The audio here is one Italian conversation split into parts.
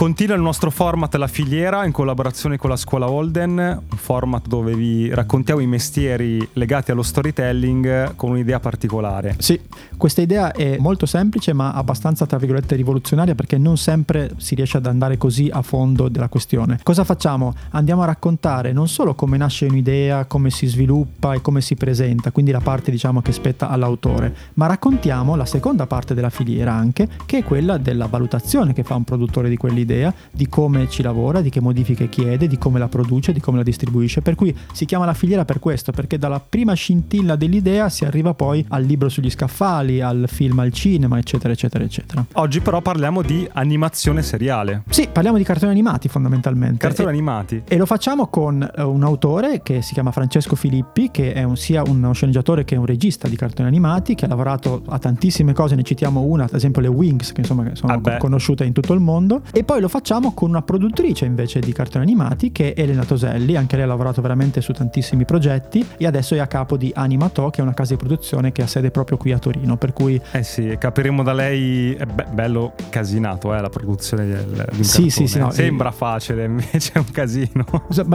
Continua il nostro format La filiera in collaborazione con la scuola Holden, un format dove vi raccontiamo i mestieri legati allo storytelling con un'idea particolare. Sì, questa idea è molto semplice ma abbastanza tra virgolette rivoluzionaria perché non sempre si riesce ad andare così a fondo della questione. Cosa facciamo? Andiamo a raccontare non solo come nasce un'idea, come si sviluppa e come si presenta, quindi la parte diciamo che spetta all'autore, ma raccontiamo la seconda parte della filiera anche, che è quella della valutazione che fa un produttore di quell'idea idea di come ci lavora, di che modifiche chiede, di come la produce, di come la distribuisce. Per cui si chiama la filiera per questo, perché dalla prima scintilla dell'idea si arriva poi al libro sugli scaffali, al film al cinema, eccetera, eccetera, eccetera. Oggi però parliamo di animazione seriale. Sì, parliamo di cartoni animati fondamentalmente. Cartoni e, animati. E lo facciamo con eh, un autore che si chiama Francesco Filippi, che è un, sia uno sceneggiatore che un regista di cartoni animati, che ha lavorato a tantissime cose, ne citiamo una, ad esempio le Wings, che insomma sono ah conosciute in tutto il mondo. E poi lo facciamo con una produttrice invece di cartoni animati che è Elena Toselli, anche lei ha lavorato veramente su tantissimi progetti e adesso è a capo di Animato che è una casa di produzione che ha sede proprio qui a Torino, per cui... Eh sì, capiremo da lei, è be- bello casinato eh, la produzione del, di sì, sì, sì, no, Sembra e... facile, invece è un casino.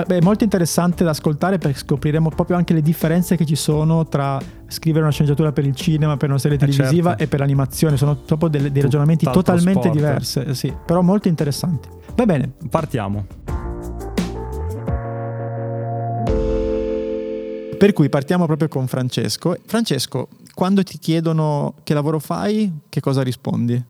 È molto interessante da ascoltare perché scopriremo proprio anche le differenze che ci sono tra scrivere una sceneggiatura per il cinema, per una serie eh, televisiva certo. e per l'animazione. Sono proprio delle, dei ragionamenti totalmente diversi, eh, sì, però molto interessanti. Va bene. Partiamo. Per cui partiamo proprio con Francesco. Francesco, quando ti chiedono che lavoro fai, che cosa rispondi?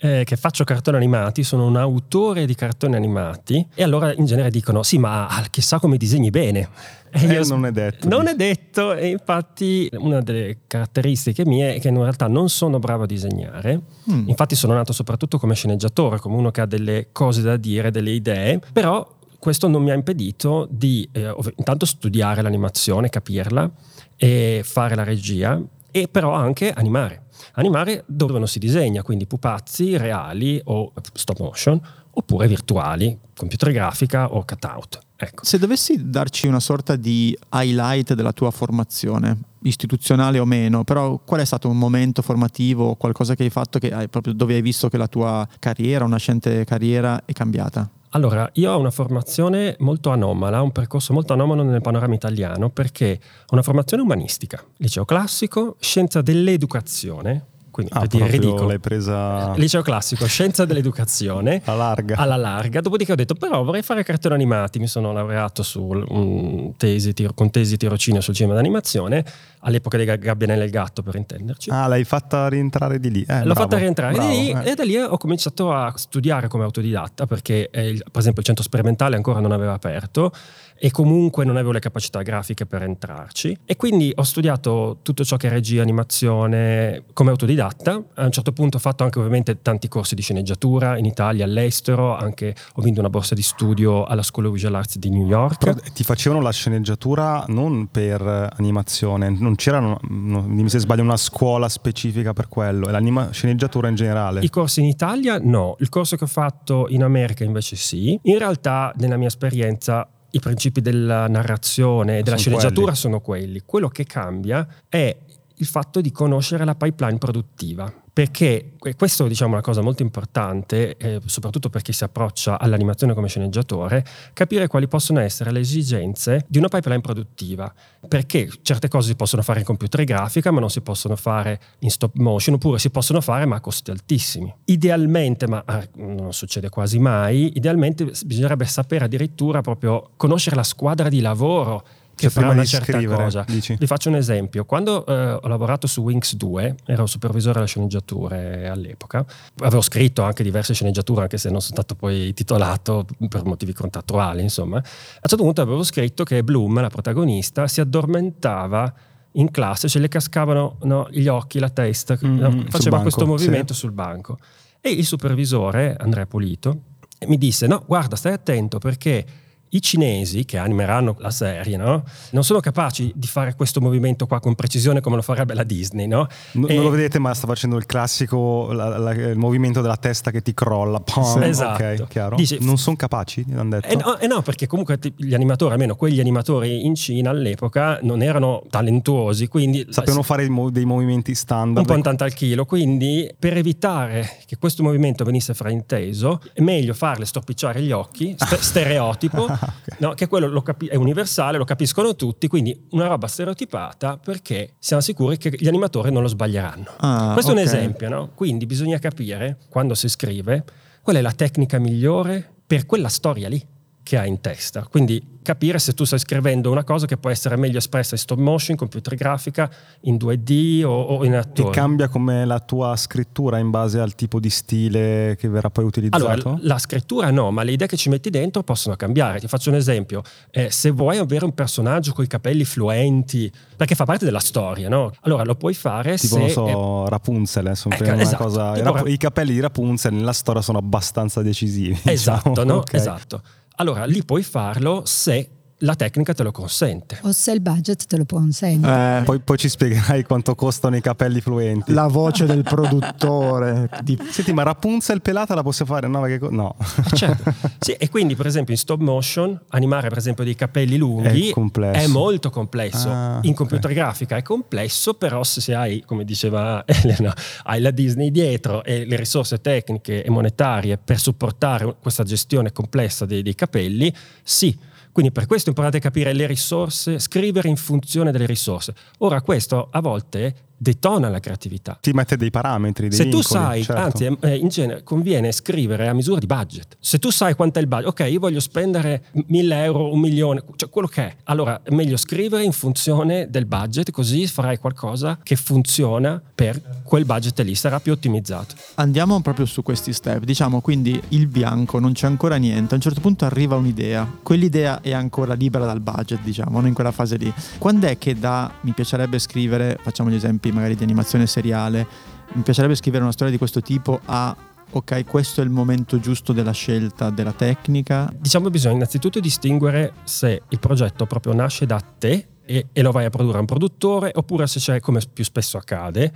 Eh, che faccio cartoni animati, sono un autore di cartoni animati e allora in genere dicono sì ma chissà come disegni bene. E eh, io, non è detto. Non dici. è detto e infatti una delle caratteristiche mie è che in realtà non sono bravo a disegnare, mm. infatti sono nato soprattutto come sceneggiatore, come uno che ha delle cose da dire, delle idee, però questo non mi ha impedito di eh, intanto studiare l'animazione, capirla e fare la regia e però anche animare animare dove non si disegna, quindi pupazzi reali o stop motion, oppure virtuali, computer grafica o cutout. Ecco. Se dovessi darci una sorta di highlight della tua formazione, istituzionale o meno, però qual è stato un momento formativo, qualcosa che hai fatto che hai proprio, dove hai visto che la tua carriera, una nascente carriera è cambiata? Allora, io ho una formazione molto anomala, un percorso molto anomalo nel panorama italiano perché ho una formazione umanistica, liceo classico, scienza dell'educazione, quindi ah, per dire ridicolo. L'hai presa... Liceo classico, scienza dell'educazione. alla larga. Alla larga. Dopodiché ho detto, però vorrei fare cartoni animati. Mi sono laureato su, um, tesi, tiro, con tesi tirocinio sul cinema d'animazione, all'epoca dei Gabbianelli e il gatto, per intenderci. Ah, l'hai fatta rientrare di lì. Eh, L'ho bravo, fatta rientrare bravo, di lì eh. e da lì ho cominciato a studiare come autodidatta, perché eh, per esempio il centro sperimentale ancora non aveva aperto e comunque non avevo le capacità grafiche per entrarci. E quindi ho studiato tutto ciò che è regia, animazione come autodidatta. A un certo punto ho fatto anche ovviamente tanti corsi di sceneggiatura in Italia, all'estero, anche ho vinto una borsa di studio alla School of Visual Arts di New York. Però ti facevano la sceneggiatura non per animazione, non c'era, non, dimmi se sbaglio, una scuola specifica per quello, è la sceneggiatura in generale. I corsi in Italia no, il corso che ho fatto in America invece sì. In realtà nella mia esperienza i principi della narrazione e della sono sceneggiatura quelli. sono quelli. Quello che cambia è il fatto di conoscere la pipeline produttiva perché questo diciamo, è una cosa molto importante, eh, soprattutto per chi si approccia all'animazione come sceneggiatore, capire quali possono essere le esigenze di una pipeline produttiva, perché certe cose si possono fare in computer grafica ma non si possono fare in stop motion, oppure si possono fare ma a costi altissimi. Idealmente, ma eh, non succede quasi mai, idealmente bisognerebbe sapere addirittura proprio conoscere la squadra di lavoro che cioè, fa una certa cosa. Dici. Vi faccio un esempio. Quando eh, ho lavorato su Wings 2, ero supervisore delle sceneggiature all'epoca, avevo scritto anche diverse sceneggiature, anche se non sono stato poi titolato per motivi contrattuali, insomma. A un certo punto avevo scritto che Bloom, la protagonista, si addormentava in classe, cioè le cascavano no, gli occhi, la testa, mm, no, faceva banco, questo movimento sì. sul banco. E il supervisore, Andrea Polito, mi disse, no, guarda, stai attento perché i cinesi che animeranno la serie no? non sono capaci di fare questo movimento qua con precisione come lo farebbe la Disney. No? No, e... Non lo vedete, ma sta facendo il classico la, la, il movimento della testa che ti crolla. Pom, esatto. Okay, Dice, non sono capaci, hanno detto. Eh no, eh no, perché comunque gli animatori, almeno quegli animatori in Cina all'epoca, non erano talentuosi. Quindi sapevano fare dei movimenti standard. Un po' in tanto al chilo. Quindi, per evitare che questo movimento venisse frainteso, è meglio farle stropicciare gli occhi, st- stereotipo, okay. no, che quello capi- è universale, lo capiscono tutti. Quindi, una roba stereotipata perché siamo sicuri che gli animatori non lo sbaglieranno. Ah, questo okay. è un esempio, no? Quindi, bisogna capire quando si scrive qual è la tecnica migliore per quella storia lì che hai in testa. Quindi capire se tu stai scrivendo una cosa che può essere meglio espressa in stop motion, computer grafica, in 2D o, o in attore. E cambia come la tua scrittura in base al tipo di stile che verrà poi utilizzato? Allora, la scrittura no, ma le idee che ci metti dentro possono cambiare. Ti faccio un esempio. Eh, se vuoi avere un personaggio con i capelli fluenti, perché fa parte della storia, no? Allora lo puoi fare tipo, se... non so, è... Rapunzel, insomma, ecco, una esatto. cosa... Tipo, I capelli di Rapunzel nella storia sono abbastanza decisivi. Esatto, diciamo. no? Okay. Esatto allora lì puoi farlo se la tecnica te lo consente. O se il budget te lo consente. Eh, poi, poi, ci spiegherai quanto costano i capelli fluenti. La voce del produttore. Di... Senti, ma Rapunzel pelata la posso fare? No, perché... no. Eh, certo. Sì, e quindi per esempio in stop motion animare per esempio dei capelli lunghi è, è molto complesso. Ah, in computer okay. grafica è complesso, però se hai, come diceva Elena, hai la Disney dietro e le risorse tecniche e monetarie per supportare questa gestione complessa dei, dei capelli, sì quindi per questo è importante capire le risorse, scrivere in funzione delle risorse. Ora questo a volte detona la creatività. Ti mette dei parametri, dei Se vincoli, tu sai, certo. anzi eh, in genere conviene scrivere a misura di budget. Se tu sai quanto è il budget, ok, io voglio spendere mille euro, un milione, cioè quello che è. Allora è meglio scrivere in funzione del budget, così farai qualcosa che funziona per quel budget lì, sarà più ottimizzato. Andiamo proprio su questi step. Diciamo quindi il bianco, non c'è ancora niente. A un certo punto arriva un'idea. Quell'idea è ancora libera dal budget, diciamo, non in quella fase lì. Quando è che da mi piacerebbe scrivere, facciamo gli esempi esempi magari di animazione seriale, mi piacerebbe scrivere una storia di questo tipo a ok, questo è il momento giusto della scelta della tecnica? Diciamo bisogna innanzitutto distinguere se il progetto proprio nasce da te e, e lo vai a produrre a un produttore oppure se c'è, come più spesso accade,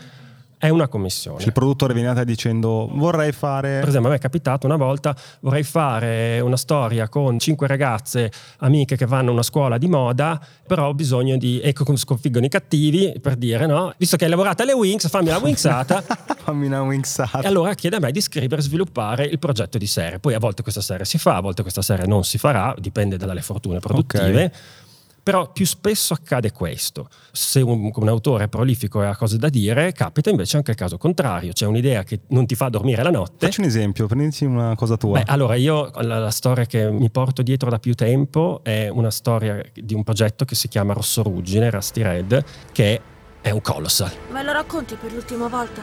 è una commissione. Cioè il produttore viene a te dicendo vorrei fare... Per esempio a me è capitato una volta, vorrei fare una storia con cinque ragazze amiche che vanno a una scuola di moda, però ho bisogno di... ecco come sconfiggono i cattivi, per dire no, visto che hai lavorato alle Wings, fammi una wingsata. fammi una wingsata. E allora chiede a me di scrivere e sviluppare il progetto di serie. Poi a volte questa serie si fa, a volte questa serie non si farà, dipende dalle fortune produttive. Okay però più spesso accade questo. Se un, un, autore prolifico e ha cose da dire, capita invece anche il caso contrario. C'è un'idea che non ti fa dormire la notte. Facci un esempio, prendici una cosa tua. Beh, allora io la, la, storia che mi porto dietro da più tempo è una storia di un progetto che si chiama Rosso Ruggine, Rusty Red, che è un colossal. Me lo racconti per l'ultima volta?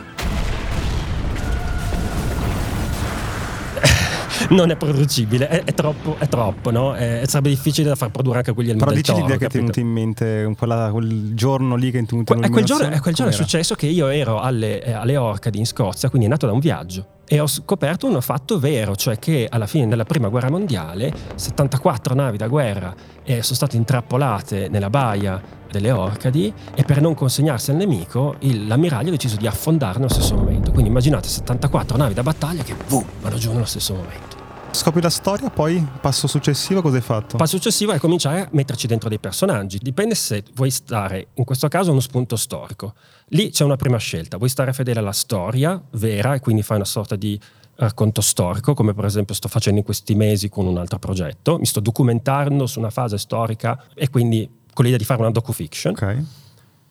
non è producibile, è, è troppo, è troppo no? È, sarebbe difficile da far produrre anche quegli animali. Però dici l'idea che ti è venuta in mente, quella, quel giorno lì che è venuto in mente. Quel giorno, quel giorno è successo che io ero alle, eh, alle Orcadi in Scozia, quindi è nato da un viaggio e ho scoperto un fatto vero, cioè che alla fine della prima guerra mondiale 74 navi da guerra eh, sono state intrappolate nella baia delle Orcadi e per non consegnarsi al nemico il, l'ammiraglio ha deciso di affondarne allo stesso momento. Quindi immaginate 74 navi da battaglia che boom, vanno giù nello stesso momento. Scopri la storia, poi passo successivo cosa hai fatto? Passo successivo è cominciare a metterci dentro dei personaggi. Dipende se vuoi stare, in questo caso, uno spunto storico. Lì c'è una prima scelta, vuoi stare fedele alla storia vera e quindi fai una sorta di racconto storico, come per esempio sto facendo in questi mesi con un altro progetto. Mi sto documentando su una fase storica e quindi con l'idea di fare una docu-fiction. Ok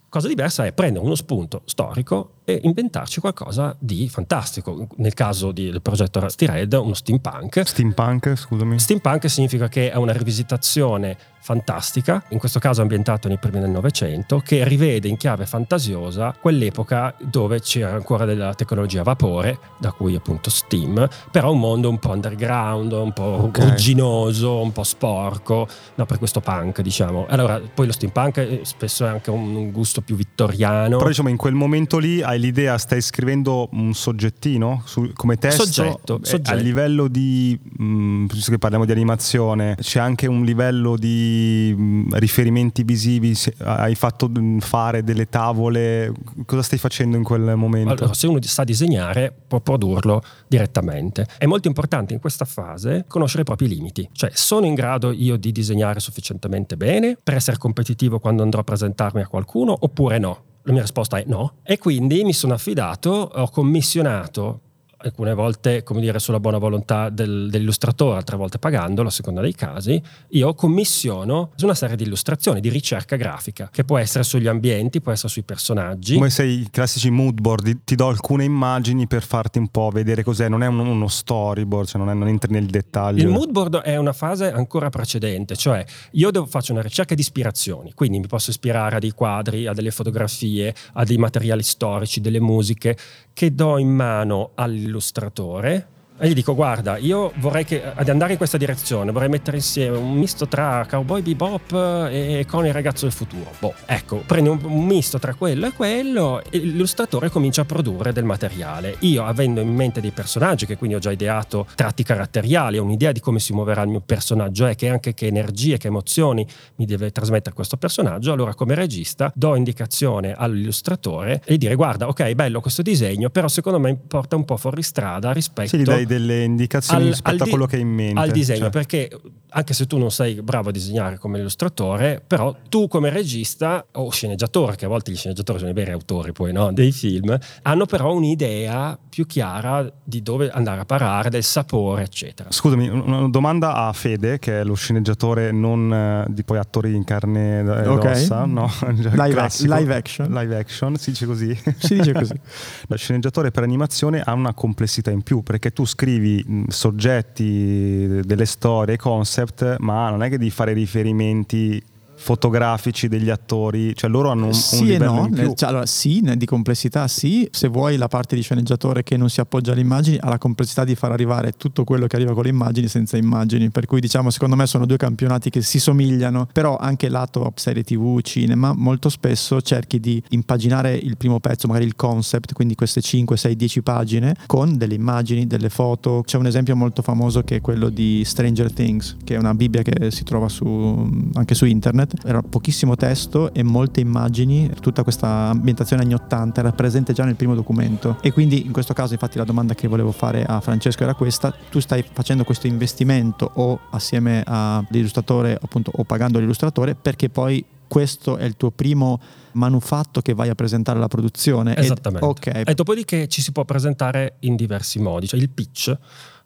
Cosa diversa è prendere uno spunto storico e inventarci qualcosa di fantastico. Nel caso del progetto Rusty Red, uno steampunk. Steampunk, scusami. Steampunk significa che è una rivisitazione fantastica, in questo caso ambientato nei primi del Novecento, che rivede in chiave fantasiosa quell'epoca dove c'era ancora della tecnologia a vapore, da cui appunto Steam, però un mondo un po' underground, un po' okay. rugginoso, un po' sporco, no, per questo punk diciamo. Allora, poi lo steampunk spesso è anche un gusto più vittoriano. Però diciamo in quel momento lì hai hai l'idea, stai scrivendo un soggettino su, come testo. Soggetto, soggetto. A livello di, mh, visto che parliamo di animazione, c'è anche un livello di mh, riferimenti visivi. Hai fatto fare delle tavole. Cosa stai facendo in quel momento? Allora, se uno sa disegnare, può produrlo direttamente. È molto importante in questa fase conoscere i propri limiti. Cioè, sono in grado io di disegnare sufficientemente bene per essere competitivo quando andrò a presentarmi a qualcuno oppure no? La mia risposta è no. E quindi mi sono affidato, ho commissionato alcune volte, come dire, sulla buona volontà del, dell'illustratore, altre volte pagandolo, a seconda dei casi, io commissiono una serie di illustrazioni, di ricerca grafica, che può essere sugli ambienti, può essere sui personaggi. Come sei i classici mood board, ti do alcune immagini per farti un po' vedere cos'è, non è uno, storyboard, cioè non, è, non, entri nel dettaglio. Il mood board è una fase ancora precedente, cioè io devo, faccio una ricerca di ispirazioni, quindi mi posso ispirare a dei quadri, a delle fotografie, a dei materiali storici, delle musiche, che do in mano all'illustratore e gli dico, guarda, io vorrei che, ad andare in questa direzione, vorrei mettere insieme un misto tra Cowboy Bebop e con il ragazzo del futuro. Boh, ecco, prendi un, un misto tra quello e quello e l'illustratore comincia a produrre del materiale. Io, avendo in mente dei personaggi, che quindi ho già ideato tratti caratteriali, ho un'idea di come si muoverà il mio personaggio e che anche che energie, che emozioni mi deve trasmettere questo personaggio, allora come regista do indicazione all'illustratore e dire, guarda, ok, bello questo disegno, però secondo me porta un po' fuori strada rispetto... Sì, delle indicazioni al, rispetto al a quello che hai in mente. Al disegno, cioè. perché anche se tu non sei bravo a disegnare come illustratore, però tu come regista o sceneggiatore, che a volte gli sceneggiatori sono i veri autori poi no, dei film, hanno però un'idea più chiara di dove andare a parare, del sapore, eccetera. Scusami, una domanda a Fede, che è lo sceneggiatore non eh, di poi attori in carne e okay. ossa, no? live, live, action. Live action, si dice così. Si dice così. lo sceneggiatore per animazione ha una complessità in più, perché tu scrivi soggetti, delle storie, concept, ma non è che devi fare riferimenti fotografici degli attori, cioè loro hanno un, sì un livello no, in più. Cioè, allora, sì, di complessità sì, se vuoi la parte di sceneggiatore che non si appoggia alle immagini ha la complessità di far arrivare tutto quello che arriva con le immagini senza immagini, per cui diciamo secondo me sono due campionati che si somigliano, però anche lato serie tv, cinema, molto spesso cerchi di impaginare il primo pezzo, magari il concept, quindi queste 5, 6, 10 pagine con delle immagini, delle foto. C'è un esempio molto famoso che è quello di Stranger Things, che è una Bibbia che si trova su, anche su internet internet, era pochissimo testo e molte immagini, tutta questa ambientazione anni 80 era presente già nel primo documento e quindi in questo caso infatti la domanda che volevo fare a Francesco era questa, tu stai facendo questo investimento o assieme all'illustratore appunto o pagando l'illustratore perché poi questo è il tuo primo manufatto che vai a presentare alla produzione. Esattamente. Ed, okay. E dopodiché ci si può presentare in diversi modi, cioè il pitch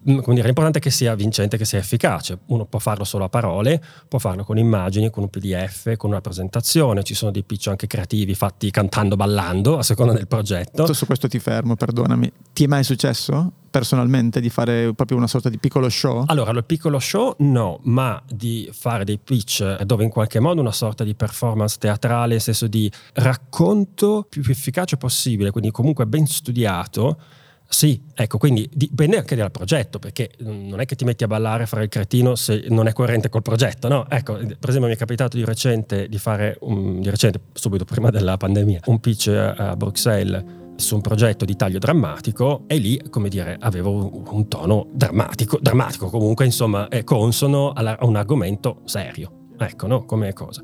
come dire, l'importante è che sia vincente, che sia efficace. Uno può farlo solo a parole, può farlo con immagini, con un PDF, con una presentazione. Ci sono dei pitch anche creativi fatti cantando, ballando, a seconda del progetto. Su questo ti fermo, perdonami. Ti è mai successo? personalmente di fare proprio una sorta di piccolo show? Allora, il piccolo show no, ma di fare dei pitch dove in qualche modo una sorta di performance teatrale, nel senso di racconto più efficace possibile, quindi comunque ben studiato, sì, ecco, quindi dipende anche dal progetto, perché non è che ti metti a ballare a fare il cretino se non è coerente col progetto, no? Ecco, per esempio mi è capitato di recente di fare, un, di recente, subito prima della pandemia, un pitch a Bruxelles su un progetto di taglio drammatico e lì, come dire, avevo un, tono drammatico, drammatico comunque, insomma, è consono a un argomento serio. Ecco, no? Come cosa.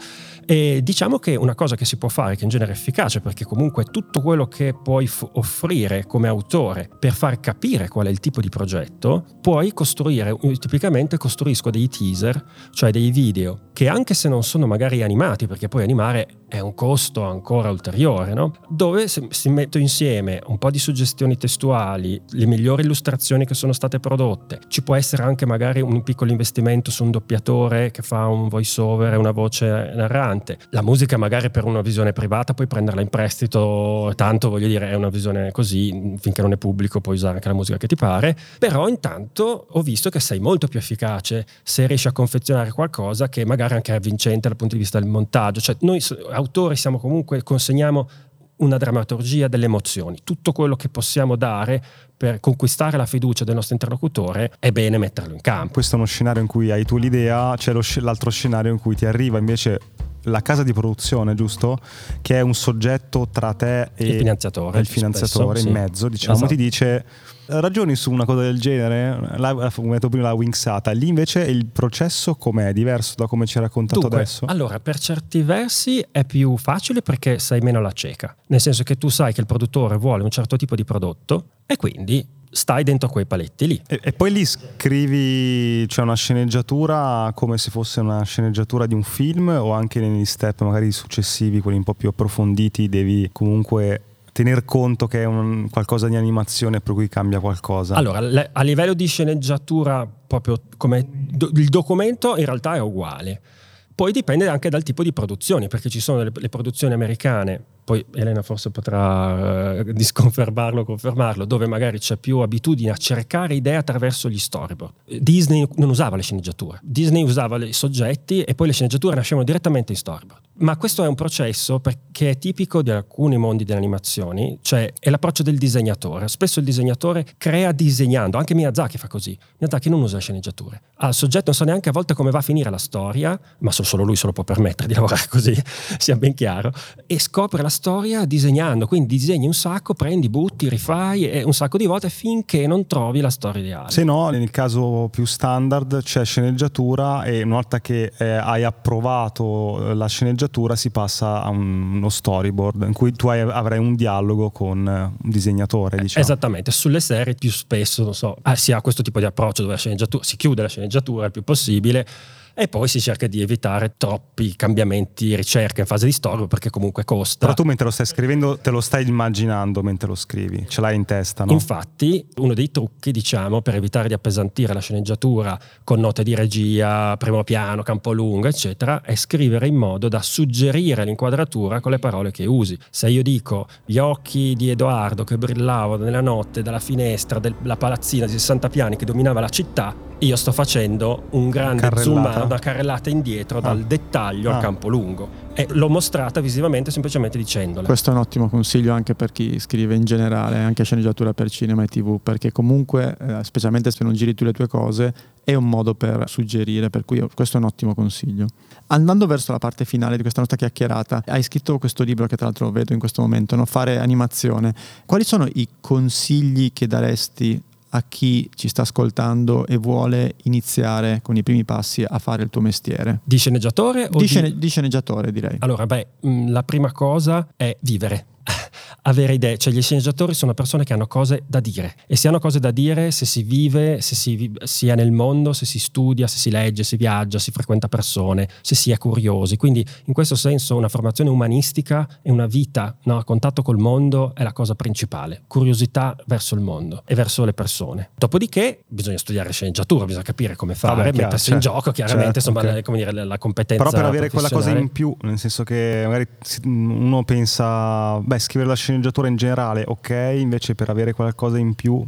E diciamo che una cosa che si può fare, che in genere è efficace, perché comunque tutto quello che puoi f- offrire come autore per far capire qual è il tipo di progetto, puoi costruire, tipicamente costruisco dei teaser, cioè dei video, che anche se non sono magari animati, perché poi animare è un costo ancora ulteriore, no? dove si metto insieme un po' di suggestioni testuali, le migliori illustrazioni che sono state prodotte, ci può essere anche magari un piccolo investimento su un doppiatore che fa un voice over e una voce narrante. La musica magari per una visione privata puoi prenderla in prestito, tanto voglio dire è una visione così, finché non è pubblico puoi usare anche la musica che ti pare, però intanto ho visto che sei molto più efficace se riesci a confezionare qualcosa che magari anche è vincente dal punto di vista del montaggio, cioè noi autori siamo comunque, consegniamo una drammaturgia delle emozioni, tutto quello che possiamo dare per conquistare la fiducia del nostro interlocutore è bene metterlo in campo. Questo è uno scenario in cui hai tu l'idea, c'è lo, l'altro scenario in cui ti arriva. Invece la casa di produzione, giusto? Che è un soggetto tra te e il finanziatore, il finanziatore spesso, in sì. mezzo, diciamo, Esatto. ti dice ragioni su una cosa del genere, la, come detto prima la wingsata, lì invece il processo com'è? Diverso da come ci hai raccontato Dunque, adesso? allora, per certi versi è più facile perché sei meno alla cieca, nel senso che tu sai che il produttore vuole un certo tipo di prodotto e quindi stai dentro quei paletti lì. E, e poi lì scrivi cioè una sceneggiatura come se fosse una sceneggiatura di un film o anche negli step magari successivi, quelli un po' più approfonditi, devi comunque tener conto che è un, qualcosa di animazione per cui cambia qualcosa. Allora, le- a livello di sceneggiatura, proprio come do- il documento in realtà è uguale. Poi dipende anche dal tipo di produzioni, perché ci sono le, le produzioni americane, poi Elena forse potrà eh, disconfermarlo o confermarlo, dove magari c'è più abitudine a cercare idee attraverso gli storyboard. Disney non usava le sceneggiature, Disney usava i soggetti e poi le sceneggiature nascevano direttamente in storyboard. Ma questo è un processo perché è tipico di alcuni mondi delle animazioni, cioè è l'approccio del disegnatore. Spesso il disegnatore crea disegnando, anche Miyazaki fa così. Miyazaki non usa sceneggiature. Al soggetto non sa neanche a volte come va a finire la storia, ma so- solo lui se lo può permettere di lavorare così, sia ben chiaro, e scopre la storia disegnando. Quindi disegni un sacco, prendi, butti, rifai e un sacco di volte finché non trovi la storia ideale. Se no, nel caso più standard c'è sceneggiatura e una volta che eh, hai approvato la sceneggiatura si passa a un- uno storyboard in cui tu hai- avrai un dialogo con eh, un disegnatore, diciamo. Esattamente, sulle serie più spesso, non so, ah, si ha questo tipo di approccio dove la sceneggiatura, si chiude la sceneggiatura il più possibile e poi si cerca di evitare troppi cambiamenti, ricerche in fase di storia perché comunque costa. Però tu mentre lo stai scrivendo te lo stai immaginando mentre lo scrivi, ce l'hai in testa, no? Infatti, uno dei trucchi, diciamo, per evitare di appesantire la sceneggiatura con note di regia, primo piano, campo lungo, eccetera, è scrivere in modo da suggerire l'inquadratura con le parole che usi. Se io dico gli occhi di Edoardo che brillavano nella notte dalla finestra della palazzina di 60 piani che dominava la città, io sto facendo un grande Carrellata. zoom, una carrellata indietro dal Ah. dettaglio Ah. al campo lungo. E l'ho mostrata visivamente semplicemente dicendola. Questo è un ottimo consiglio anche per chi scrive in generale, anche sceneggiatura per cinema e tv, perché comunque, eh, specialmente se non giri tu le tue cose, è un modo per suggerire, per cui questo è un ottimo consiglio. Andando verso la parte finale di questa nostra chiacchierata, hai scritto questo libro che tra l'altro vedo in questo momento, no? Fare animazione. Quali sono i consigli che daresti a chi ci sta ascoltando e vuole iniziare con i primi passi a fare il tuo mestiere? Di sceneggiatore o Di, scene- di sceneggiatore direi. Allora, beh, mh, la prima cosa è vivere. Avere idee, cioè gli sceneggiatori sono persone che hanno cose da dire e se hanno cose da dire, se si vive, se si, si è nel mondo, se si studia, se si legge, si viaggia, si frequenta persone, se si è curiosi. Quindi in questo senso una formazione umanistica e una vita no, a contatto col mondo è la cosa principale, curiosità verso il mondo e verso le persone. Dopodiché bisogna studiare sceneggiatura, bisogna capire come fare, Vabbè, chiaro, mettersi in certo, gioco, chiaramente, certo, insomma, ok. le- come dire, la, competenza Però per avere quella cosa in più, nel senso che magari uno pensa, beh, scrivere la sceneggiatura in generale, ok, invece per avere qualcosa in più,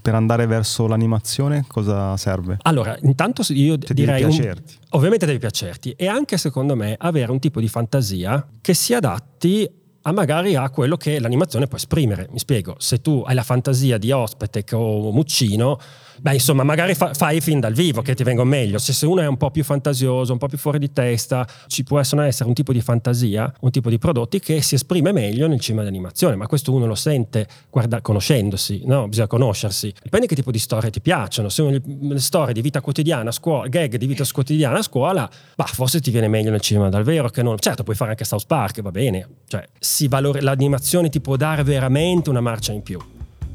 per andare verso l'animazione, cosa serve? Allora, intanto io Cioè, devi direi... un- piacerti. ovviamente deve piacerti e anche secondo me avere un tipo di fantasia che si adatti a magari a quello che l'animazione può esprimere. Mi spiego, se tu hai la fantasia di Ospetec o Muccino, beh insomma magari fa- fai film dal vivo che ti vengono meglio. Se, se uno è un po' più fantasioso, un po' più fuori di testa, ci può essere, un tipo di fantasia, un tipo di prodotti che si esprime meglio nel cinema di animazione, ma questo uno lo sente guarda, conoscendosi, no? bisogna conoscersi. Dipende che tipo di storie ti piacciono, se uno- le storie di vita quotidiana scuola, gag di vita quotidiana a scuola, bah, forse ti viene meglio nel cinema dal vero che non. Certo, puoi fare anche South Park, va bene, cioè valore- l'animazione ti può dare veramente una marcia in più.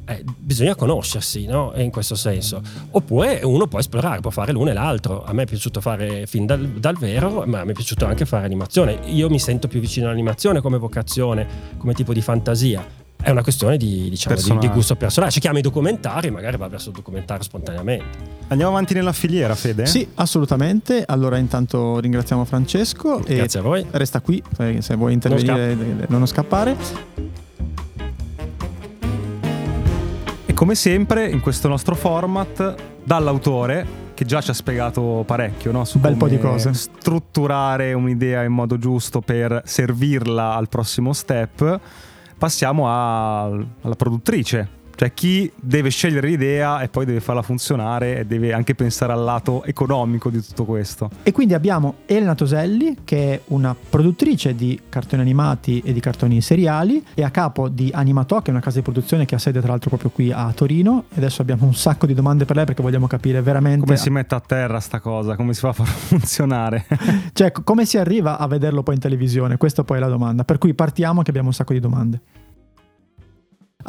Eh, bisogna conoscersi no? in questo senso. Oppure uno può esplorare può fare l'uno e l'altro. A me è piaciuto fare film dal, dal vero ma mi è piaciuto anche fare animazione. Io mi sento più vicino all'animazione come vocazione come tipo di fantasia. È una questione di, diciamo, di, di gusto personale. Ci chiami i documentari magari va verso il documentario spontaneamente. Andiamo avanti nella filiera, Fede? Sì, assolutamente. Allora intanto ringraziamo Francesco e grazie a voi. resta qui eh, se vuoi intervenire e non scappare. Come sempre in questo nostro format, dall'autore, che già ci ha spiegato parecchio no? su Bel po' di cose. strutturare un'idea in modo giusto per servirla al prossimo step, passiamo a- alla produttrice, Cioè chi deve scegliere l'idea e poi deve farla funzionare e deve anche pensare al lato economico di tutto questo. E quindi abbiamo Elena Toselli, che è una produttrice di cartoni animati e di cartoni seriali, e a capo di Animato, che è una casa di produzione che ha sede tra l'altro proprio qui a Torino. E adesso abbiamo un sacco di domande per lei perché vogliamo capire veramente... Come si mette a terra sta cosa, come si fa a far funzionare. cioè, come si arriva a vederlo poi in televisione? Questa poi è la domanda. Per cui partiamo che abbiamo un sacco di domande.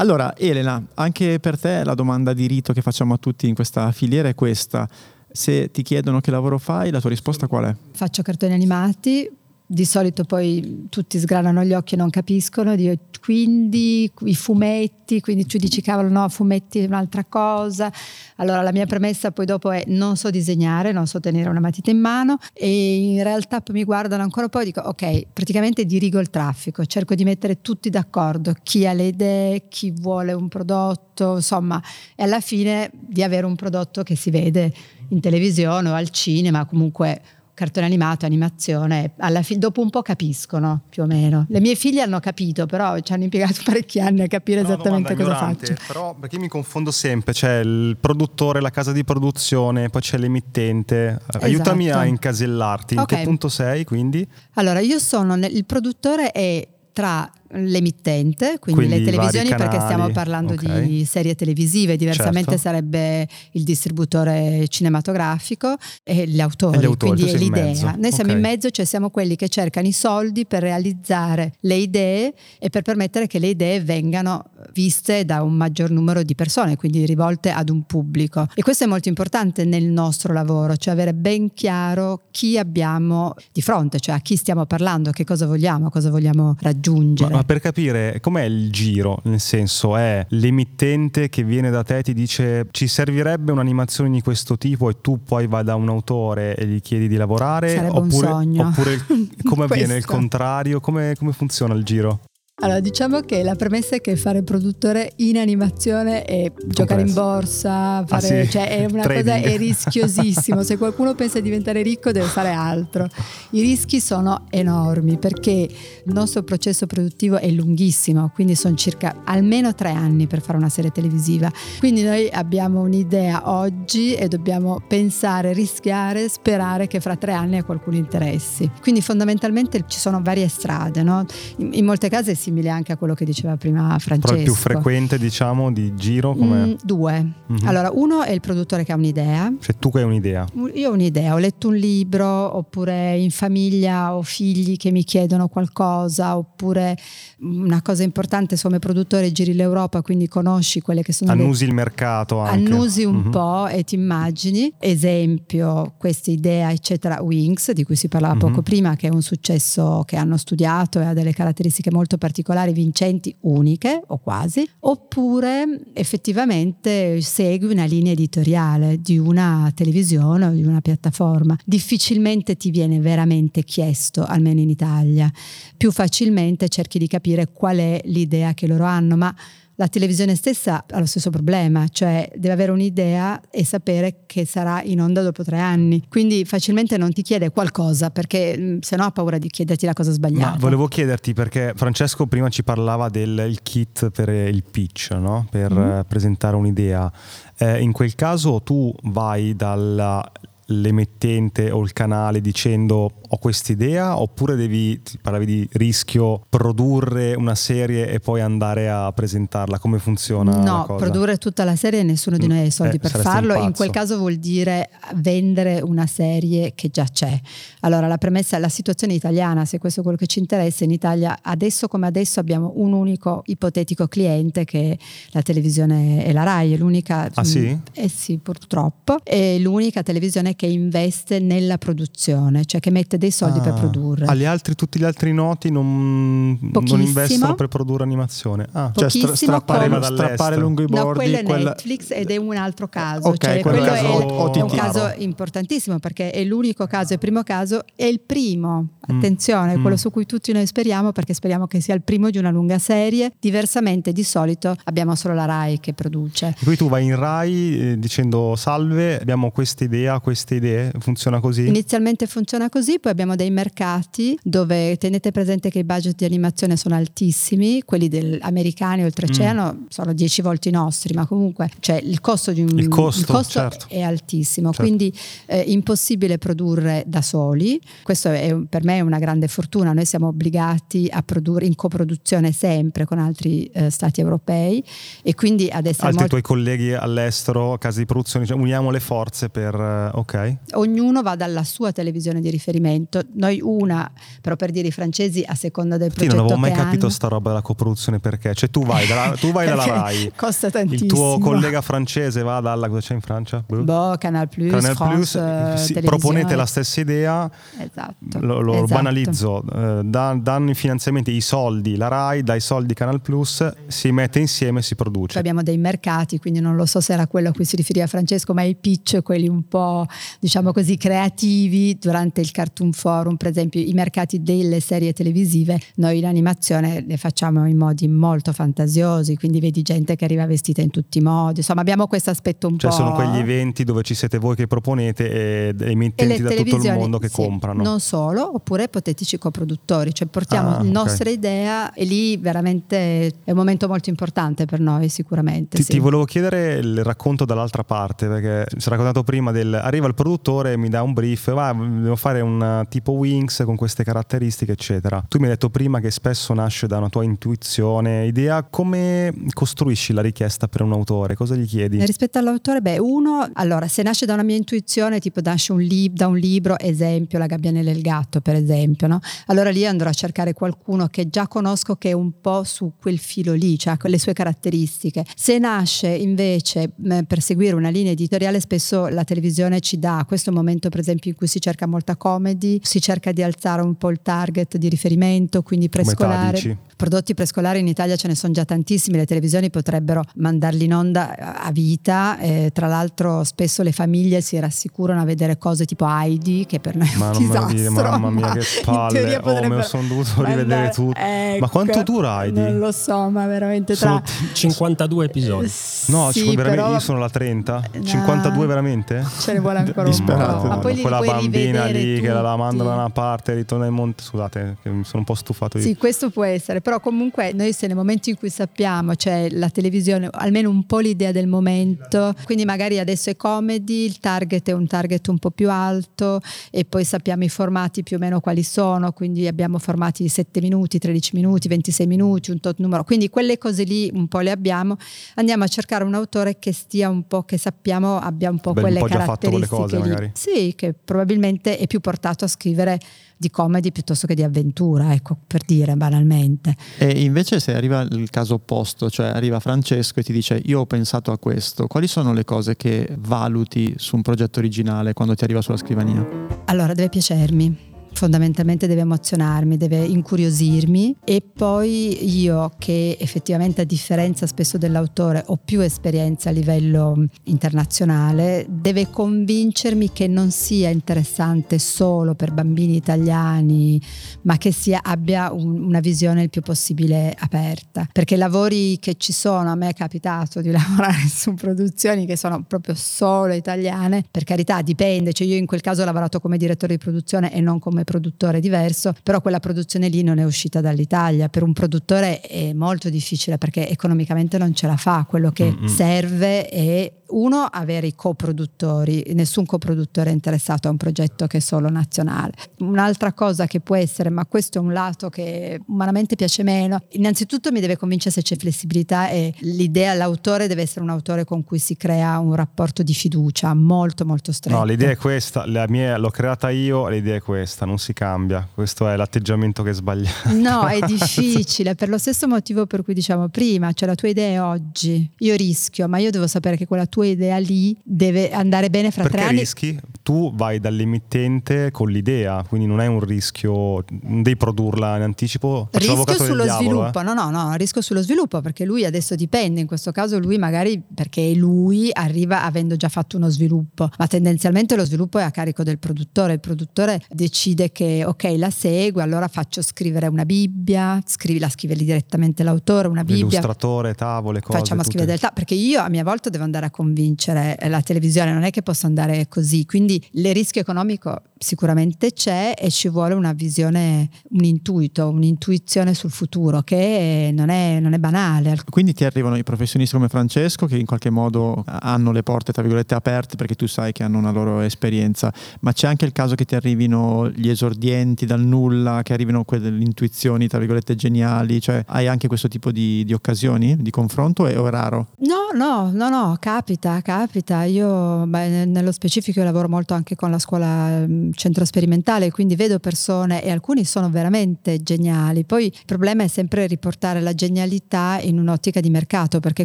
Allora, Elena, anche per te la domanda di rito che facciamo a tutti in questa filiera è questa. Se ti chiedono che lavoro fai, la tua risposta qual è? Faccio cartoni animati, di solito poi tutti sgranano gli occhi e non capiscono, Dio, quindi i fumetti, quindi tu dici cavolo no, fumetti è un'altra cosa. Allora la mia premessa poi dopo è non so disegnare, non so tenere una matita in mano e in realtà poi mi guardano ancora un po' e dico ok, praticamente dirigo il traffico, cerco di mettere tutti d'accordo, chi ha le idee, chi vuole un prodotto, insomma, e alla fine di avere un prodotto che si vede in televisione o al cinema, comunque cartone animato, animazione, alla fine dopo un po' capiscono più o meno. Le mie figlie hanno capito, però ci hanno impiegato parecchi anni a capire no, esattamente cosa faccio. Però perché mi confondo sempre, c'è il produttore, la casa di produzione, poi c'è l'emittente. Esatto. Aiutami a incasellarti, in okay. che punto sei quindi? Allora, io sono, nel, il produttore è tra l'emittente, quindi, quindi le televisioni perché stiamo parlando okay. di serie televisive, diversamente certo. sarebbe il distributore cinematografico e gli autori, e gli autori quindi è l'idea. Noi siamo in mezzo, cioè siamo quelli che cercano i soldi per realizzare le idee e per permettere che le idee vengano viste da un maggior numero di persone, quindi rivolte ad un pubblico. E questo è molto importante nel nostro lavoro, cioè avere ben chiaro chi abbiamo di fronte, cioè a chi stiamo parlando, che cosa vogliamo, cosa vogliamo raggiungere. Ma ma per capire com'è il giro, nel senso è l'emittente che viene da te e ti dice ci servirebbe un'animazione di questo tipo e tu poi vai da un autore e gli chiedi di lavorare? Sarebbe oppure, un sogno. Oppure come avviene il contrario? Come, come funziona il giro? Allora, diciamo che la premessa è che fare produttore in animazione e giocare in borsa, ah, fare, ah, sì. cioè è una cosa è rischiosissimo. Se qualcuno pensa di diventare ricco deve fare altro. I rischi sono enormi perché il nostro processo produttivo è lunghissimo, quindi sono circa almeno tre anni per fare una serie televisiva. Quindi noi abbiamo un'idea oggi e dobbiamo pensare, rischiare, sperare che fra tre anni a qualcuno interessi. Quindi fondamentalmente ci sono varie strade, no? in, in molte case si simile anche a quello che diceva prima Francesco. Però il più frequente, diciamo, di giro come? Mm, due. Mm-hmm. Allora, uno è il produttore che ha un'idea. Cioè tu che hai un'idea? Io ho un'idea, ho letto un libro, oppure in famiglia ho figli che mi chiedono qualcosa, oppure una cosa importante, come produttore giri l'Europa, quindi conosci quelle che sono... Annusi le... il mercato anche. Annusi un mm-hmm. po' e ti immagini. Esempio, questa idea, eccetera, Wings, di cui si parlava mm-hmm. poco prima, che è un successo che hanno studiato e ha delle caratteristiche molto particolari, vincenti, uniche o quasi, oppure effettivamente segui una linea editoriale di una televisione o di una piattaforma. Difficilmente ti viene veramente chiesto, almeno in Italia. Più facilmente cerchi di capire qual è l'idea che loro hanno, ma la televisione stessa ha lo stesso problema, cioè deve avere un'idea e sapere che sarà in onda dopo tre anni. Quindi facilmente non ti chiede qualcosa perché mm, se no ha paura di chiederti la cosa sbagliata. Ma volevo chiederti perché Francesco prima ci parlava del kit per il pitch, no? per mm-hmm. presentare un'idea. Eh, in quel caso tu vai dalla l'emittente o il canale dicendo ho quest'idea oppure devi, parlavi di rischio, produrre una serie e poi andare a presentarla? Come funziona? No, produrre tutta la serie nessuno di noi ha i soldi eh, per farlo, in quel caso vuol dire vendere una serie che già c'è. Allora la premessa è la situazione italiana, se questo è quello che ci interessa, in Italia adesso come adesso abbiamo un unico ipotetico cliente che è la televisione e la RAI, è l'unica... Ah sì? Eh sì, purtroppo, è l'unica televisione che investe nella produzione, cioè che mette dei soldi ah, per produrre. Agli altri, tutti gli altri noti non, non investono per produrre animazione. Ah, cioè stra- strappare, strappare lungo i bordi. No, quello è quella... Netflix ed è un altro caso. Okay, cioè, quello caso è, è, un caso importantissimo perché è l'unico caso, è il primo caso, è il primo. Mm. Attenzione, mm. quello su cui tutti noi speriamo perché speriamo che sia il primo di una lunga serie. Diversamente di solito abbiamo solo la RAI che produce. E poi tu vai in RAI eh, dicendo salve, abbiamo questa idea, questa queste idee? Funziona così? Inizialmente funziona così, poi abbiamo dei mercati dove tenete presente che i budget di animazione sono altissimi, quelli del, americani oltreoceano mm. sono dieci volte i nostri, ma comunque cioè, il costo, di un, il costo, il costo certo. è altissimo, certo. quindi è eh, impossibile produrre da soli. Questo è, per me è una grande fortuna, noi siamo obbligati a produrre in coproduzione sempre con altri eh, stati europei e quindi ad essere... Altri molto... tuoi colleghi all'estero, case di produzione, cioè uniamo le forze per... Eh, ok. Ognuno va dalla sua televisione di riferimento, noi una, però per dire i francesi a seconda del progetto... Io non avevo mai hanno... capito sta roba della coproduzione perché, cioè tu vai dalla, tu vai dalla RAI, costa tantissimo. il tuo collega francese va dalla... cosa c'è in Francia? Boh, Canal Plus, Canal France, Plus sì, proponete la stessa idea, esatto, lo, lo esatto. banalizzo, eh, danno i finanziamenti, i soldi, la RAI dai soldi Canal Plus, si mette insieme e si produce. Abbiamo dei mercati, quindi non lo so se era quello a cui si riferiva Francesco, ma i pitch, quelli un po' diciamo così creativi durante il Cartoon Forum, per esempio i mercati delle serie televisive, noi in animazione le facciamo in modi molto fantasiosi, quindi vedi gente che arriva vestita in tutti i modi, insomma abbiamo questo aspetto un cioè po'... Cioè sono quegli eventi dove ci siete voi che proponete e emittenti da tutto il mondo che sì, comprano. Non solo, oppure ipotetici coproduttori, cioè portiamo ah, la nostra okay. idea e lì veramente è un momento molto importante per noi sicuramente. Ti, sì. ti volevo chiedere il racconto dall'altra parte perché si è raccontato prima del arriva il produttore mi dà un brief, va, devo fare un tipo Wings con queste caratteristiche eccetera. Tu mi hai detto prima che spesso nasce da una tua intuizione, idea, come costruisci la richiesta per un autore? Cosa gli chiedi? Rispetto all'autore, beh, uno, allora se nasce da una mia intuizione, tipo nasce un lib- da un libro, esempio La gabbianella e gatto per esempio, no? allora lì andrò a cercare qualcuno che già conosco che è un po' su quel filo lì, cioè con le sue caratteristiche. Se nasce invece per seguire una linea editoriale, spesso la televisione ci dà questo momento per esempio in cui si cerca molta comedy, si cerca di alzare un po' il target di riferimento, quindi prescolare. Prodotti prescolari in Italia ce ne sono già tantissimi, le televisioni potrebbero mandarli in onda a vita, eh, tra l'altro spesso le famiglie si rassicurano a vedere cose tipo Heidi che per noi è ma un disastro. Dire, mamma mia che palle, oh, me lo sono dovuto rivedere tutto. Ecco, ma quanto dura Heidi? Non lo so, ma veramente tra... Sono 52 episodi. No, sì, però... io sono la 30. 52 veramente? Ce ne vuole ancora Disperato. un po'. Ma poi quella bambina lì tutti. che la manda da una parte e ritorna in monte. Scusate, mi sono un po' stufato io. Sì, questo può essere, però comunque noi se nel momento in cui sappiamo, cioè la televisione, almeno un po' l'idea del momento, quindi magari adesso è comedy, il target è un target un po' più alto e poi sappiamo i formati più o meno quali sono, quindi abbiamo formati di 7 minuti, 13 minuti, 26 minuti, un tot numero, quindi quelle cose lì un po' le abbiamo, andiamo a cercare un autore che stia un po', che sappiamo abbia un po' Beh, quelle un po' caratteristiche. Cose, lì. magari. Sì, che probabilmente è più portato a scrivere di comedy piuttosto che di avventura, ecco, per dire banalmente. E invece se arriva il caso opposto, cioè arriva Francesco e ti dice io ho pensato a questo, quali sono le cose che valuti su un progetto originale quando ti arriva sulla scrivania? Allora, deve piacermi fondamentalmente deve emozionarmi, deve incuriosirmi. E poi io che effettivamente a differenza spesso dell'autore ho più esperienza a livello internazionale, deve convincermi che non sia interessante solo per bambini italiani, ma che sia, abbia un, una visione il più possibile aperta, perché i lavori che ci sono, a me è capitato di lavorare su produzioni che sono proprio solo italiane, per carità dipende, cioè io in quel caso ho lavorato come direttore di produzione e non come come produttore diverso, però quella produzione lì non è uscita dall'Italia. Per un produttore è molto difficile perché economicamente non ce la fa. Quello che Mm-mm. serve è uno, avere i coproduttori, nessun coproduttore è interessato a un progetto che è solo nazionale. Un'altra cosa che può essere, ma questo è un lato che umanamente piace meno, innanzitutto mi deve convincere se c'è flessibilità e l'idea, l'autore deve essere un autore con cui si crea un rapporto di fiducia molto molto stretto. No, l'idea è questa, la mia, l'ho creata io, l'idea è questa, non si cambia, questo è l'atteggiamento che è sbagliato. No, è difficile, per lo stesso motivo per cui diciamo prima, cioè la tua idea è oggi, io rischio, ma io devo sapere che quella tua tua idea lì deve andare bene fra Perché tre anni. rischi? Tu vai dall'emittente con l'idea, quindi non è un rischio, non devi produrla in anticipo. Faccio rischio sullo diavolo, sviluppo, eh? no, no, no, rischio sullo sviluppo perché lui adesso dipende, in questo caso lui magari perché lui arriva avendo già fatto uno sviluppo, ma tendenzialmente lo sviluppo è a carico del produttore, il produttore decide che ok la segue, allora faccio scrivere una Bibbia, scrivi, la scrive direttamente l'autore, una Bibbia. Illustratore, tavole, cose. Facciamo scrivere del perché io a mia volta devo andare a convincere la televisione, non è che posso andare così, quindi il rischio economico sicuramente c'è e ci vuole una visione, un intuito, un'intuizione sul futuro che non è, non è banale. Quindi ti arrivano i professionisti come Francesco che in qualche modo hanno le porte tra virgolette aperte perché tu sai che hanno una loro esperienza, ma c'è anche il caso che ti arrivino gli esordienti dal nulla, che arrivino quelle intuizioni tra virgolette geniali, cioè hai anche questo tipo di, di occasioni di confronto o è raro? No, no, no, no, capita, capita. Io beh, nello specifico lavoro molto anche con la scuola centro sperimentale, quindi vedo persone e alcuni sono veramente geniali. Poi il problema è sempre riportare la genialità in un'ottica di mercato, perché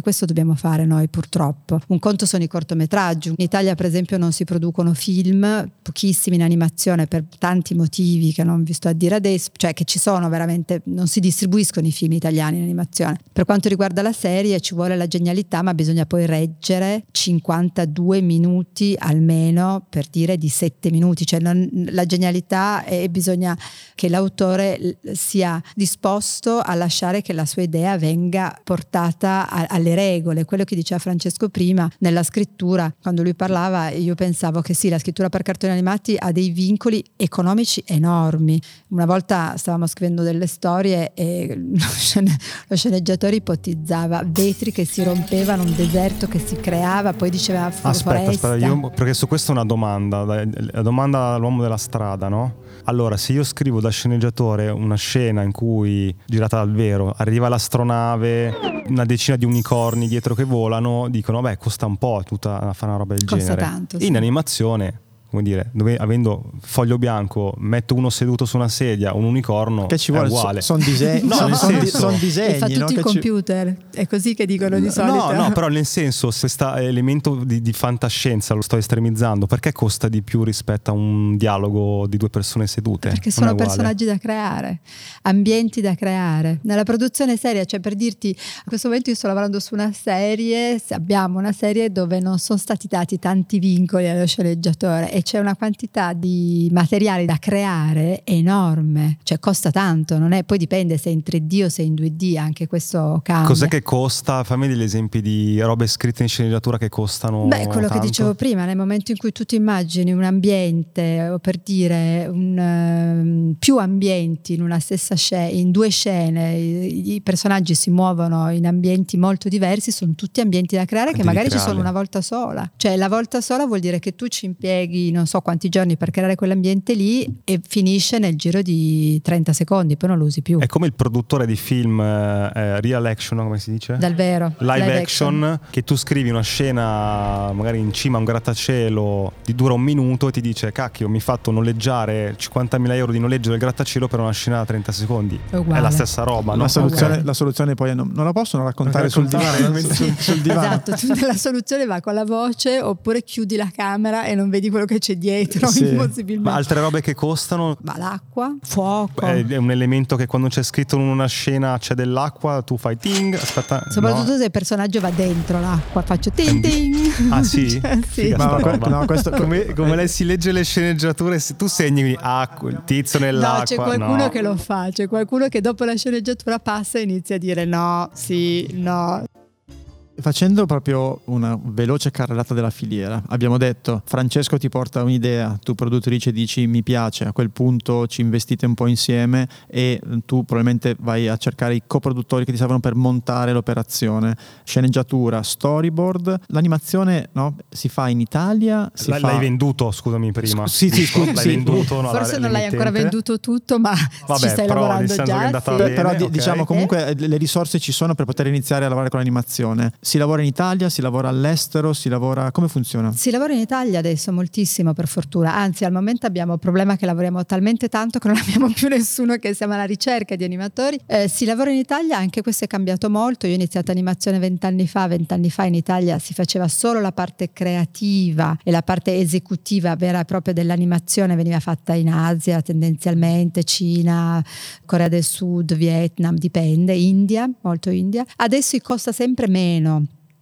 questo dobbiamo fare noi purtroppo. Un conto sono i cortometraggi. In Italia per esempio non si producono film, pochissimi in animazione per tanti motivi che non vi sto a dire adesso, cioè che ci sono veramente, non si distribuiscono i film italiani in animazione. Per quanto riguarda la serie ci vuole la genialità, ma bisogna poi reggere 52 minuti almeno per dire di 7 minuti, cioè non, la genialità e bisogna che l'autore sia disposto a lasciare che la sua idea venga portata a, alle regole. Quello che diceva Francesco prima nella scrittura, quando lui parlava, io pensavo che sì, la scrittura per cartoni animati ha dei vincoli economici enormi. Una volta stavamo scrivendo delle storie e lo sceneggiatore ipotizzava vetri che si rompevano, un deserto che si creava, poi diceva aspetta, aspetta, io, perché su questo è una domanda, la domanda all'uomo l'uomo della strada, no? Allora, se io scrivo da sceneggiatore una scena in cui, girata dal vero, arriva l'astronave, una decina di unicorni dietro che volano, dicono, beh, costa un po' tutta fare una roba del costa genere. Tanto, sì. In animazione come dire, dove, avendo foglio bianco, metto uno seduto su una sedia, un unicorno, che ci vuole, è uguale. Sono disegni, no, sono son disegni. E fa tutti no? i computer, ci... è così che dicono di solito. No, no, però nel senso, se sta elemento di, di, fantascienza, lo sto estremizzando, perché costa di più rispetto a un dialogo di due persone sedute? Perché sono personaggi da creare, ambienti da creare. Nella produzione seria, cioè per dirti, a questo momento io sto lavorando su una serie, abbiamo una serie dove non sono stati dati tanti vincoli allo sceneggiatore e c'è una quantità di materiali da creare enorme, cioè costa tanto, non è, poi dipende se è in 3D o se è in 2D, anche questo cambia. Cos'è che costa? Fammi degli esempi di robe scritte in sceneggiatura che costano. Beh, quello tanto. che dicevo prima, nel momento in cui tu ti immagini un ambiente, o per dire un, uh, più ambienti in una stessa scena, in due scene, i, i, personaggi si muovono in ambienti molto diversi, sono tutti ambienti da creare che magari ci sono una volta sola. Cioè la volta sola vuol dire che tu ci impieghi, non so quanti giorni per creare quell'ambiente lì e finisce nel giro di 30 secondi, poi non lo usi più. È come il produttore di film eh, real action, come si dice? Dal vero. Live, live action, action, che tu scrivi una scena magari in cima a un grattacielo di dura un minuto e ti dice cacchio mi hai fatto noleggiare 50.000 euro di noleggio del grattacielo per una scena da 30 secondi. È, è la stessa roba. La, no? soluzione, okay. la soluzione, poi non, non, la possono raccontare sul divano, sul, sul divano. Esatto, la soluzione va con la voce oppure chiudi la camera e non vedi quello che c'è dietro sì. impossibilmente. Ma altre robe che costano? Ma l'acqua, fuoco. È, un elemento che quando c'è scritto in una scena c'è dell'acqua, tu fai ting, aspetta. Soprattutto no. se il personaggio va dentro l'acqua, faccio ting ting. Ah sì? cioè, sì. Ma, no, questo, come, come, lei si legge le sceneggiature, tu segni acqua, il tizio nell'acqua. No, c'è qualcuno no. che lo fa, c'è qualcuno che dopo la sceneggiatura passa e inizia a dire no, sì, no. Facendo proprio una veloce carrellata della filiera, abbiamo detto Francesco ti porta un'idea, tu produttrice dici mi piace, a quel punto ci investite un po' insieme e tu probabilmente vai a cercare i coproduttori che ti servono per montare l'operazione, sceneggiatura, storyboard, l'animazione no, si fa in Italia. Si l'hai, fa... l'hai venduto, scusami prima. Sì, sì, scusa, l'hai sì. venduto, no, Forse non l'hai ancora venduto tutto, ma Vabbè, ci stai lavorando già. Sì. Bene, però okay. diciamo comunque eh? le risorse ci sono per poter iniziare a lavorare con l'animazione si lavora in Italia, si lavora all'estero, si lavora... come funziona? Si lavora in Italia adesso moltissimo per fortuna, anzi al momento abbiamo il problema che lavoriamo talmente tanto che non abbiamo più nessuno che siamo alla ricerca di animatori. Eh, si lavora in Italia, anche questo è cambiato molto, io ho iniziato animazione vent'anni fa, vent'anni fa in Italia si faceva solo la parte creativa e la parte esecutiva vera e propria dell'animazione veniva fatta in Asia tendenzialmente, Cina, Corea del Sud, Vietnam, dipende, India, molto India. Adesso costa sempre meno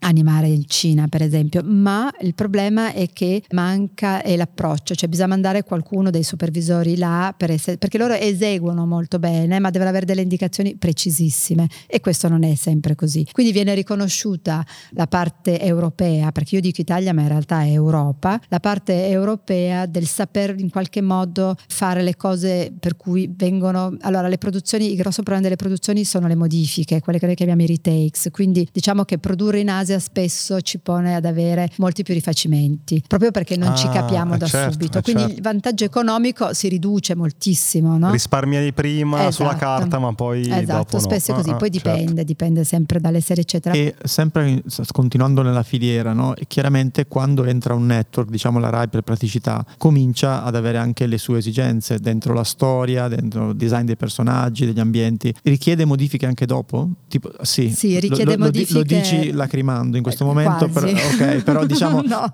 animare in Cina, per esempio, ma il problema è che manca l'approccio, cioè bisogna mandare qualcuno dei supervisori là per essere, perché loro eseguono molto bene, ma devono avere delle indicazioni precisissime. E questo non è sempre così. Quindi viene riconosciuta la parte europea, perché io dico Italia, ma in realtà è Europa, la parte europea del saper in qualche modo fare le cose per cui vengono allora le produzioni, il grosso problema delle produzioni sono le modifiche, quelle che noi chiamiamo i retakes, quindi diciamo che produrre in Asia spesso ci pone ad avere molti più rifacimenti, proprio perché non ah, ci capiamo da certo, subito. Quindi certo. il vantaggio economico si riduce moltissimo. No? Risparmiai prima esatto. sulla carta, ma poi. Esatto, spesso no. è così, ah, poi certo. dipende, dipende sempre dalle serie, eccetera. E sempre continuando nella filiera, no? chiaramente quando entra un network, diciamo la RAI per praticità, comincia ad avere anche le sue esigenze dentro la storia, dentro il design dei personaggi, degli ambienti. Richiede modifiche anche dopo? Tipo, sì, sì richiede lo, modifiche. Lo, dici lacrimando in questo eh, momento, però, okay, però diciamo, no.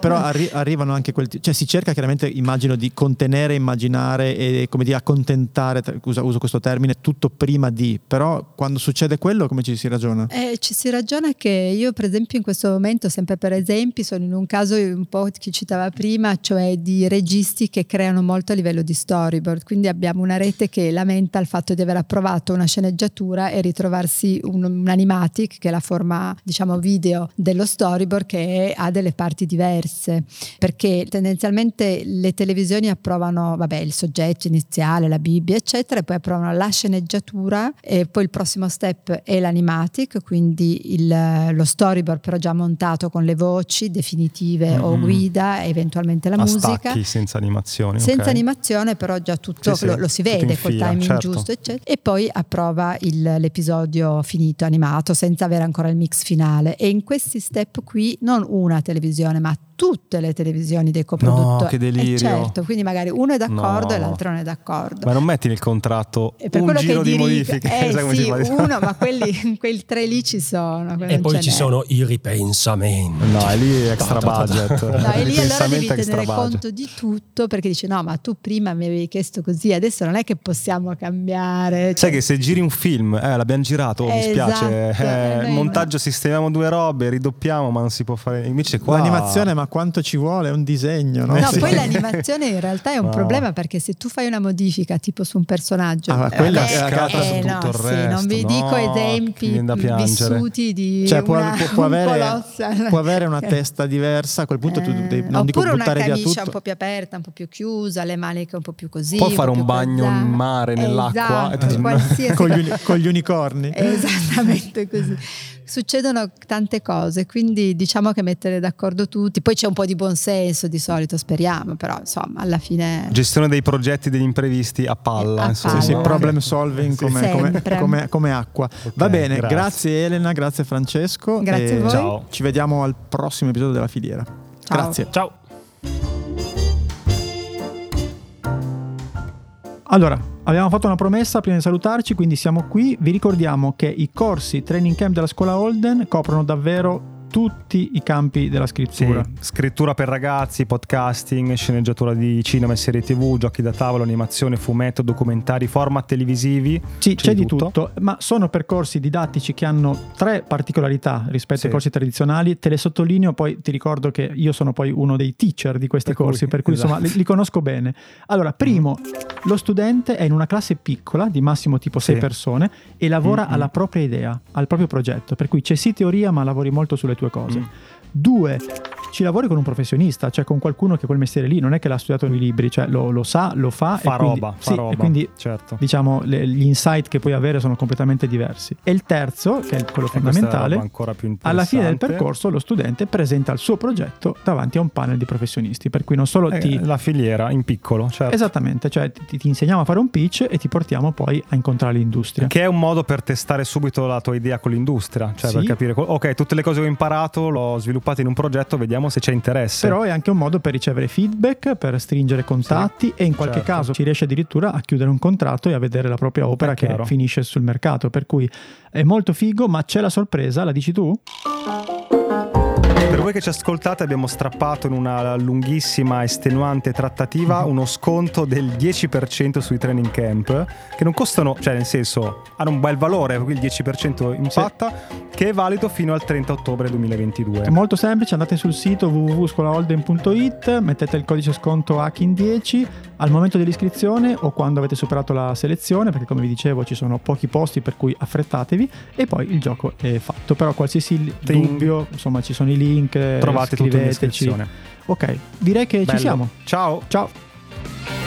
però arri- arrivano anche quel cioè si cerca chiaramente, immagino, di contenere, immaginare e come dire accontentare, uso, uso questo termine, tutto prima di, però quando succede quello come ci si ragiona? Eh, ci si ragiona che io per esempio in questo momento, sempre per esempi, sono in un caso un po' che citava prima, cioè di registi che creano molto a livello di storyboard, quindi abbiamo una rete che lamenta il fatto di aver approvato una sceneggiatura e ritrovarsi un, un animatic, che è la forma diciamo video dello storyboard, che ha delle parti diverse, perché tendenzialmente le televisioni approvano vabbè, il soggetto iniziale, la Bibbia, eccetera, e poi approvano la sceneggiatura e poi il prossimo step è l'animatic, quindi il, lo storyboard però già montato con le voci definitive mm-hmm. o guida eventualmente la A musica. Stacchi, senza animazione. Senza okay. animazione però già tutto sì, lo, sì, lo, si vede col timing certo. giusto, eccetera. E poi approva il, l'episodio finito animato senza avere ancora il mix finale. E in questi step qui non una televisione ma tutte le televisioni dei coproduttori. No, che delirio. Eh certo, quindi magari uno è d'accordo no. e l'altro non è d'accordo. Ma non metti nel contratto un giro di modifiche. Eh sì, uno, ma quelli, quei tre lì ci sono. E poi ci n'è. sono i ripensamenti. No, è lì extra budget. no, e lì allora devi tenere conto di tutto perché dici no, ma tu prima mi avevi chiesto così, adesso non è che possiamo cambiare. Cioè... Sai che se giri un film, eh, l'abbiamo girato, oh, mi spiace, esatto, eh, montaggio, sistemiamo due robe, ridoppiamo, ma non si può fare. Invece qua... L'animazione, ma quanto ci vuole? È un disegno, no? No, sì. poi l'animazione in realtà è un no. problema perché se tu fai una modifica tipo su un personaggio, ah, quella eh, è eh, no, tutto il resto, sì, non vi no, dico esempi vissuti di cioè, può, può, può, avere, può, avere, una testa diversa, a quel punto tu devi, non dico buttare via tutto. un po' più aperta, un po' più chiusa, le maniche un po' più così. Può fare un bagno in mare nell'acqua esatto, con, gli, con gli unicorni. Esattamente così succedono tante cose, quindi diciamo che mettere d'accordo tutti, poi c'è un po' di buonsenso di solito, speriamo, però insomma alla fine... Gestione dei progetti, degli imprevisti a palla, a insomma. Sì, sì, problem solving come, come, come, come acqua. Okay, Va bene, grazie. grazie. Elena, grazie Francesco. Grazie a voi. Ciao. Ci vediamo al prossimo episodio della filiera. Ciao. Grazie. Ciao. Allora, abbiamo fatto una promessa prima di salutarci, quindi siamo qui. Vi ricordiamo che i corsi training camp della scuola Holden coprono davvero tutti i campi della scrittura. Sì, scrittura per ragazzi, podcasting, sceneggiatura di cinema e serie tv, giochi da tavolo, animazione, fumetto, documentari, format televisivi. Sì, c'è, c'è di tutto. tutto. ma sono percorsi didattici che hanno tre particolarità rispetto sì. ai corsi tradizionali. Te le sottolineo, poi ti ricordo che io sono poi uno dei teacher di questi per corsi, cui, per cui esatto. insomma li, li, conosco bene. Allora, primo, lo studente è in una classe piccola, di massimo tipo sei sì. persone, e lavora mm-hmm. alla propria idea, al proprio progetto. Per cui c'è sì teoria, ma lavori molto sulle tue due cose. Mm. Due, ci lavori con un professionista, cioè con qualcuno che quel mestiere lì non è che l'ha studiato nei libri, cioè lo, lo sa, lo fa. Fa e roba, quindi, fa sì, roba. E quindi certo. diciamo le, gli insight che puoi avere sono completamente diversi. E il terzo, che è quello fondamentale, alla fine del percorso lo studente presenta il suo progetto davanti a un panel di professionisti, per cui non solo eh, ti... La filiera in piccolo, certo. Esattamente, cioè ti, ti, insegniamo a fare un pitch e ti portiamo poi a incontrare l'industria. Che è un modo per testare subito la tua idea con l'industria, cioè sì. per capire, ok, tutte le cose che ho imparato l'ho sviluppate in un progetto, vediamo se c'è interesse. Però è anche un modo per ricevere feedback, per stringere contatti sì, e in qualche certo. caso si riesce addirittura a chiudere un contratto e a vedere la propria opera che finisce sul mercato. Per cui è molto figo, ma c'è la sorpresa, la dici tu? Voi che ci ascoltate abbiamo strappato in una lunghissima, estenuante trattativa mm-hmm. uno sconto del 10% sui training camp, che non costano, cioè nel senso, hanno un bel valore, il 10% impatta, sì. che è valido fino al 30 ottobre 2022. È molto semplice, andate sul sito www.scolaholden.it, mettete il codice sconto HACKIN10 al momento dell'iscrizione o quando avete superato la selezione, perché come vi dicevo ci sono pochi posti per cui affrettatevi e poi il gioco è fatto. Però qualsiasi Ting. dubbio, insomma ci sono i link, Trovate tutto in descrizione. Ok, direi che Bello. ci siamo. Ciao. Ciao.